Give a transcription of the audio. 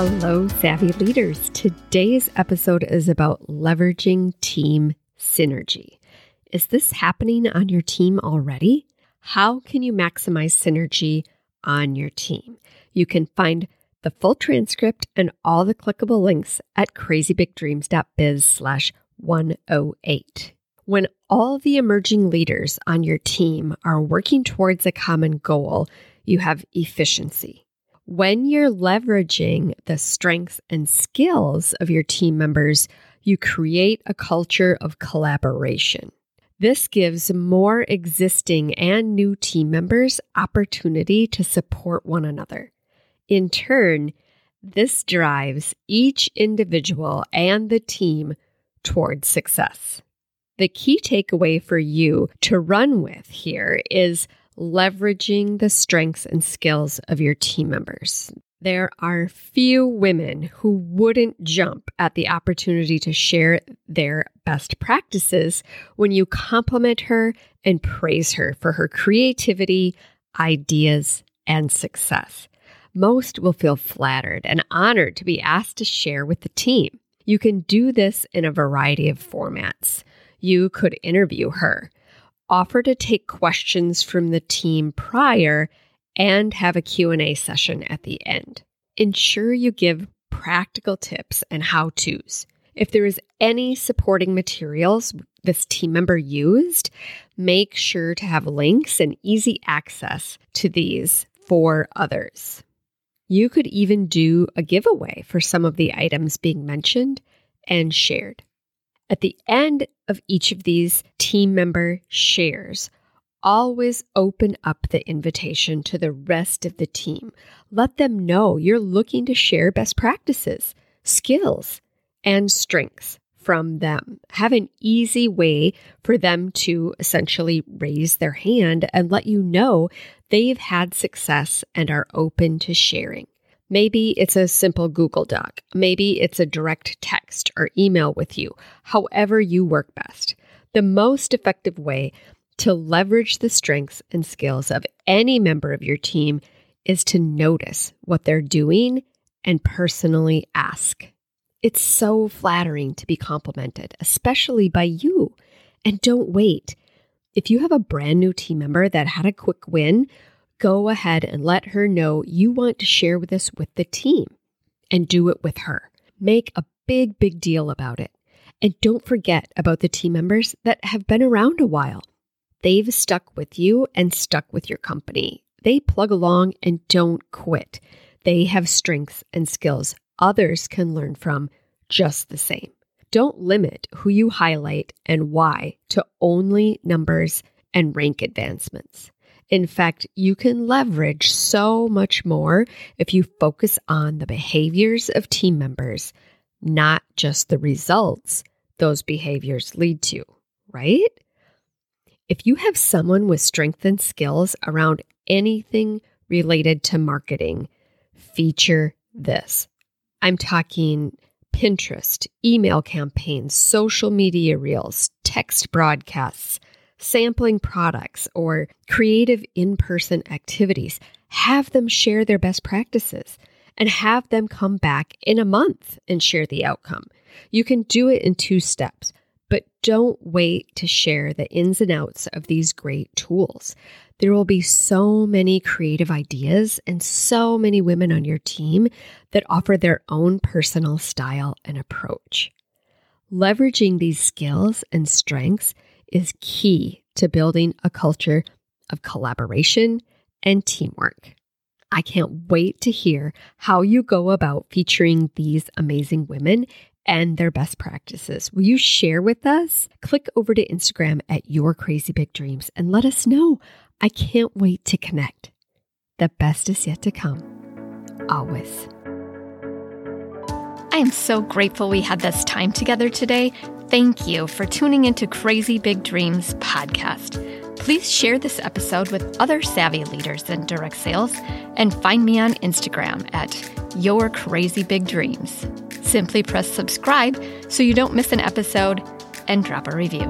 Hello, savvy leaders. Today's episode is about leveraging team synergy. Is this happening on your team already? How can you maximize synergy on your team? You can find the full transcript and all the clickable links at crazybigdreams.biz slash 108. When all the emerging leaders on your team are working towards a common goal, you have efficiency when you're leveraging the strengths and skills of your team members, you create a culture of collaboration. This gives more existing and new team members opportunity to support one another. In turn, this drives each individual and the team towards success. The key takeaway for you to run with here is leveraging the strengths and skills of your team members. There are few women who wouldn't jump at the opportunity to share their best practices when you compliment her and praise her for her creativity, ideas, and success. Most will feel flattered and honored to be asked to share with the team. You can do this in a variety of formats. You could interview her, offer to take questions from the team prior and have a Q&A session at the end. Ensure you give practical tips and how-tos. If there is any supporting materials this team member used, make sure to have links and easy access to these for others. You could even do a giveaway for some of the items being mentioned and shared. At the end of each of these team member shares, always open up the invitation to the rest of the team. Let them know you're looking to share best practices, skills, and strengths from them. Have an easy way for them to essentially raise their hand and let you know they've had success and are open to sharing. Maybe it's a simple Google Doc. Maybe it's a direct text or email with you, however you work best. The most effective way to leverage the strengths and skills of any member of your team is to notice what they're doing and personally ask. It's so flattering to be complimented, especially by you. And don't wait. If you have a brand new team member that had a quick win, go ahead and let her know you want to share with us with the team and do it with her. Make a big, big deal about it. And don't forget about the team members that have been around a while. They've stuck with you and stuck with your company. They plug along and don't quit. They have strengths and skills others can learn from just the same. Don't limit who you highlight and why to only numbers and rank advancements. In fact, you can leverage so much more if you focus on the behaviors of team members, not just the results those behaviors lead to, right? If you have someone with strength and skills around anything related to marketing, feature this. I'm talking Pinterest, email campaigns, social media reels, text broadcasts, sampling products, or creative in person activities. Have them share their best practices and have them come back in a month and share the outcome. You can do it in two steps, but don't wait to share the ins and outs of these great tools. There will be so many creative ideas and so many women on your team that offer their own personal style and approach. Leveraging these skills and strengths is key to building a culture of collaboration and teamwork. I can't wait to hear how you go about featuring these amazing women and their best practices. Will you share with us? Click over to Instagram at Your Crazy Big Dreams and let us know. I can't wait to connect. The best is yet to come. Always. I am so grateful we had this time together today. Thank you for tuning into Crazy Big Dreams podcast. Please share this episode with other savvy leaders in direct sales and find me on Instagram at Your Crazy Big Dreams. Simply press subscribe so you don't miss an episode and drop a review.